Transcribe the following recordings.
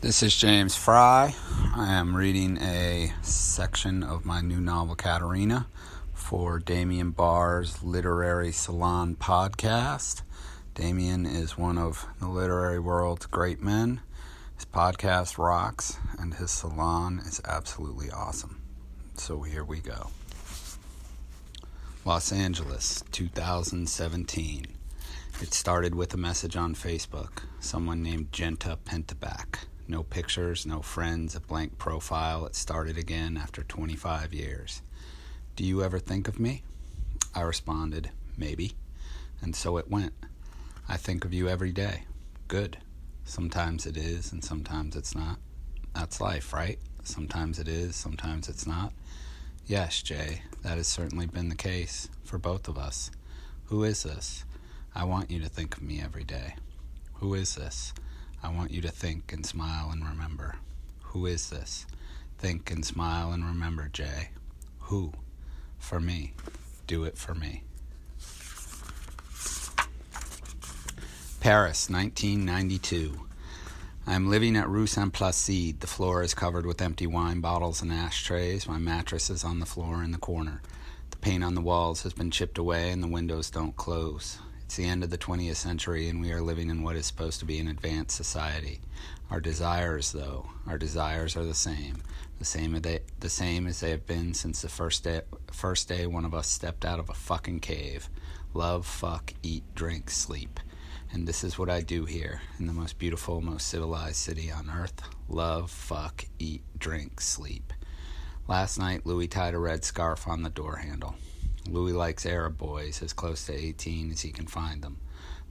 This is James Frey. I am reading a section of my new novel, Katerina, for Damien Barr's Literary Salon podcast. Damien is one of the literary world's great men. His podcast rocks, and his salon is absolutely awesome. So here we go. Los Angeles, 2017. It started with a message on Facebook. Someone named Genta Pentaback. No pictures, no friends, a blank profile. It started again after 25 years. Do you ever think of me? I responded, Maybe. And so it went. I think of you every day. Good. Sometimes it is, and sometimes it's not. That's life, right? Sometimes it is, sometimes it's not. Yes, Jay, that has certainly been the case for both of us. Who is this? I want you to think of me every day. Who is this? I want you to think and smile and remember. Who is this? Think and smile and remember, Jay. Who? For me. Do it for me. Paris, 1992. I am living at Rue Saint Placide. The floor is covered with empty wine bottles and ashtrays. My mattress is on the floor in the corner. The paint on the walls has been chipped away and the windows don't close. It's the end of the 20th century, and we are living in what is supposed to be an advanced society. Our desires, though, our desires are the same, the same as they, the same as they have been since the first day, first day one of us stepped out of a fucking cave. Love, fuck, eat, drink, sleep. And this is what I do here in the most beautiful, most civilized city on earth. Love, fuck, eat, drink, sleep. Last night, Louis tied a red scarf on the door handle. Louis likes Arab boys as close to 18 as he can find them.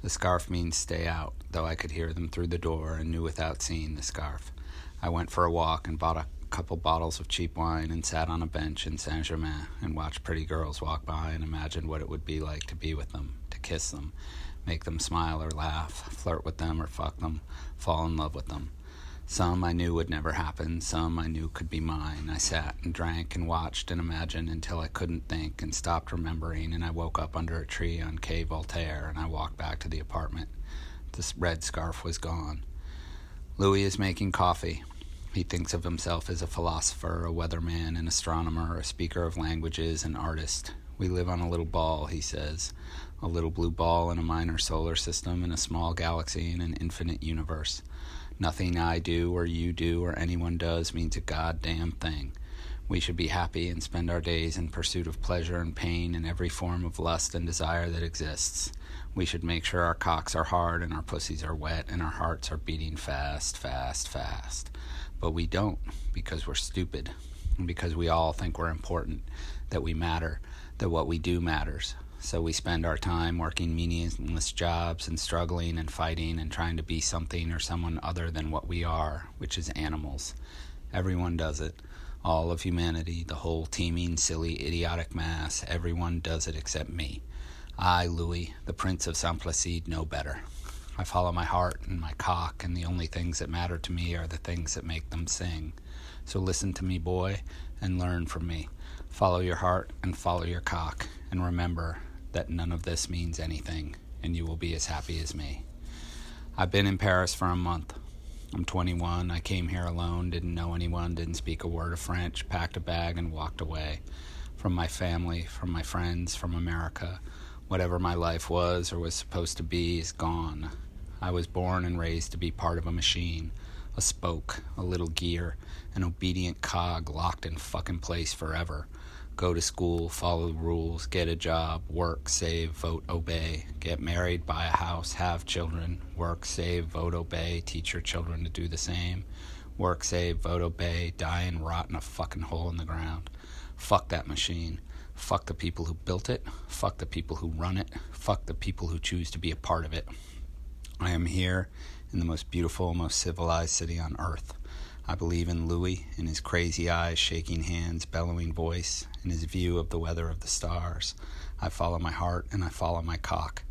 The scarf means stay out, though I could hear them through the door and knew without seeing the scarf. I went for a walk and bought a couple bottles of cheap wine and sat on a bench in Saint Germain and watched pretty girls walk by and imagined what it would be like to be with them, to kiss them, make them smile or laugh, flirt with them or fuck them, fall in love with them. Some I knew would never happen, some I knew could be mine. I sat and drank and watched and imagined until I couldn't think and stopped remembering, and I woke up under a tree on Quai Voltaire and I walked back to the apartment. The red scarf was gone. Louis is making coffee. He thinks of himself as a philosopher, a weatherman, an astronomer, a speaker of languages, an artist. We live on a little ball, he says, a little blue ball in a minor solar system, in a small galaxy, in an infinite universe. Nothing I do or you do or anyone does means a goddamn thing. We should be happy and spend our days in pursuit of pleasure and pain and every form of lust and desire that exists. We should make sure our cocks are hard and our pussies are wet and our hearts are beating fast, fast, fast. But we don't because we're stupid and because we all think we're important, that we matter, that what we do matters. So we spend our time working meaningless jobs and struggling and fighting and trying to be something or someone other than what we are, which is animals. Everyone does it. All of humanity, the whole teeming, silly, idiotic mass, everyone does it except me. I, Louis, the Prince of Saint Placide, know better. I follow my heart and my cock, and the only things that matter to me are the things that make them sing. So listen to me, boy, and learn from me. Follow your heart and follow your cock, and remember that none of this means anything, and you will be as happy as me. I've been in Paris for a month. I'm 21. I came here alone, didn't know anyone, didn't speak a word of French, packed a bag, and walked away. From my family, from my friends, from America. Whatever my life was or was supposed to be is gone. I was born and raised to be part of a machine, a spoke, a little gear, an obedient cog locked in fucking place forever go to school, follow the rules, get a job, work, save, vote, obey, get married, buy a house, have children, work, save, vote, obey, teach your children to do the same, work, save, vote, obey, die and rot in a fucking hole in the ground. Fuck that machine. Fuck the people who built it. Fuck the people who run it. Fuck the people who choose to be a part of it. I am here in the most beautiful, most civilized city on earth. I believe in Louis, in his crazy eyes, shaking hands, bellowing voice, in his view of the weather of the stars. I follow my heart and I follow my cock.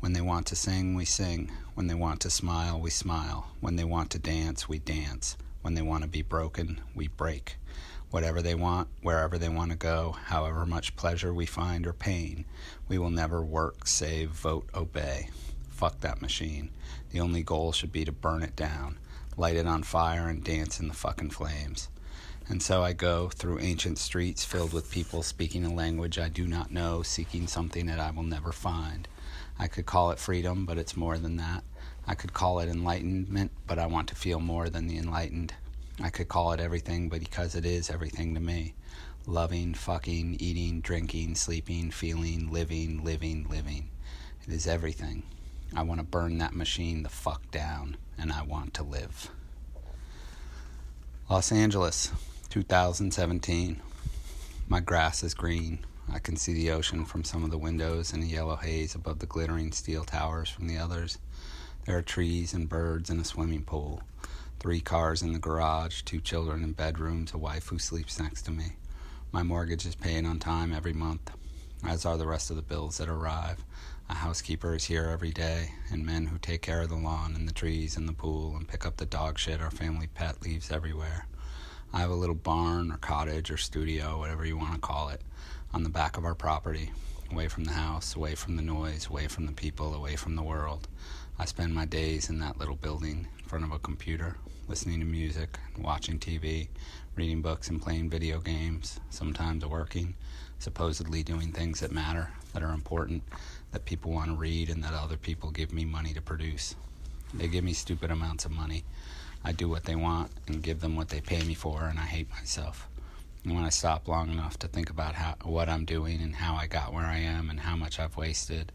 When they want to sing, we sing. When they want to smile, we smile. When they want to dance, we dance. When they want to be broken, we break. Whatever they want, wherever they want to go, however much pleasure we find or pain, we will never work, save, vote, obey. Fuck that machine. The only goal should be to burn it down light it on fire, and dance in the fucking flames. And so I go through ancient streets filled with people speaking a language I do not know, seeking something that I will never find. I could call it freedom, but it's more than that. I could call it enlightenment, but I want to feel more than the enlightened. I could call it everything, but because it is everything to me loving, fucking, eating, drinking, sleeping, feeling, living, living, living. It is everything. I want to burn that machine the fuck down, and I want to live. Los Angeles, 2017. My grass is green. I can see the ocean from some of the windows and a yellow haze above the glittering steel towers from the others. There are trees and birds and a swimming pool. Three cars in the garage, two children in bedrooms, a wife who sleeps next to me. My mortgage is paid on time every month, as are the rest of the bills that arrive. A housekeeper is here every day, and men who take care of the lawn and the trees and the pool and pick up the dog shit our family pet leaves everywhere. I have a little barn or cottage or studio, whatever you want to call it, on the back of our property, away from the house, away from the noise, away from the people, away from the world. I spend my days in that little building in front of a computer, listening to music, watching TV, reading books and playing video games, sometimes working, supposedly doing things that matter, that are important, that people want to read and that other people give me money to produce. They give me stupid amounts of money. I do what they want and give them what they pay me for, and I hate myself. And when I stop long enough to think about how, what I'm doing and how I got where I am and how much I've wasted,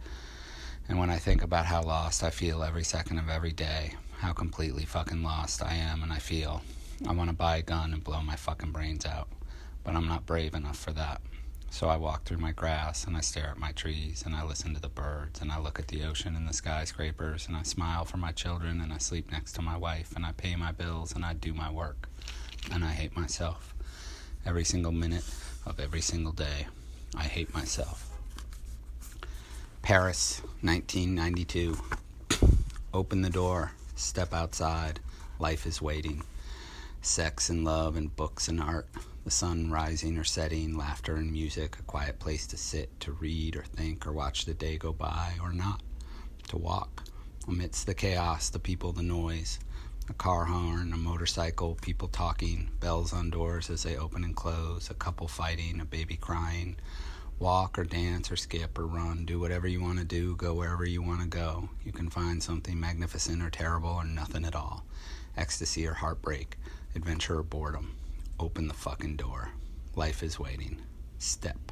and when I think about how lost I feel every second of every day, how completely fucking lost I am and I feel, I want to buy a gun and blow my fucking brains out. But I'm not brave enough for that. So I walk through my grass and I stare at my trees and I listen to the birds and I look at the ocean and the skyscrapers and I smile for my children and I sleep next to my wife and I pay my bills and I do my work. And I hate myself. Every single minute of every single day, I hate myself. Paris, 1992. Open the door, step outside, life is waiting. Sex and love and books and art the sun rising or setting, laughter and music, a quiet place to sit, to read or think or watch the day go by or not, to walk. Amidst the chaos, the people, the noise, a car horn, a motorcycle, people talking, bells on doors as they open and close, a couple fighting, a baby crying. Walk or dance or skip or run, do whatever you want to do, go wherever you want to go. You can find something magnificent or terrible or nothing at all. Ecstasy or heartbreak, adventure or boredom. Open the fucking door. Life is waiting. Step.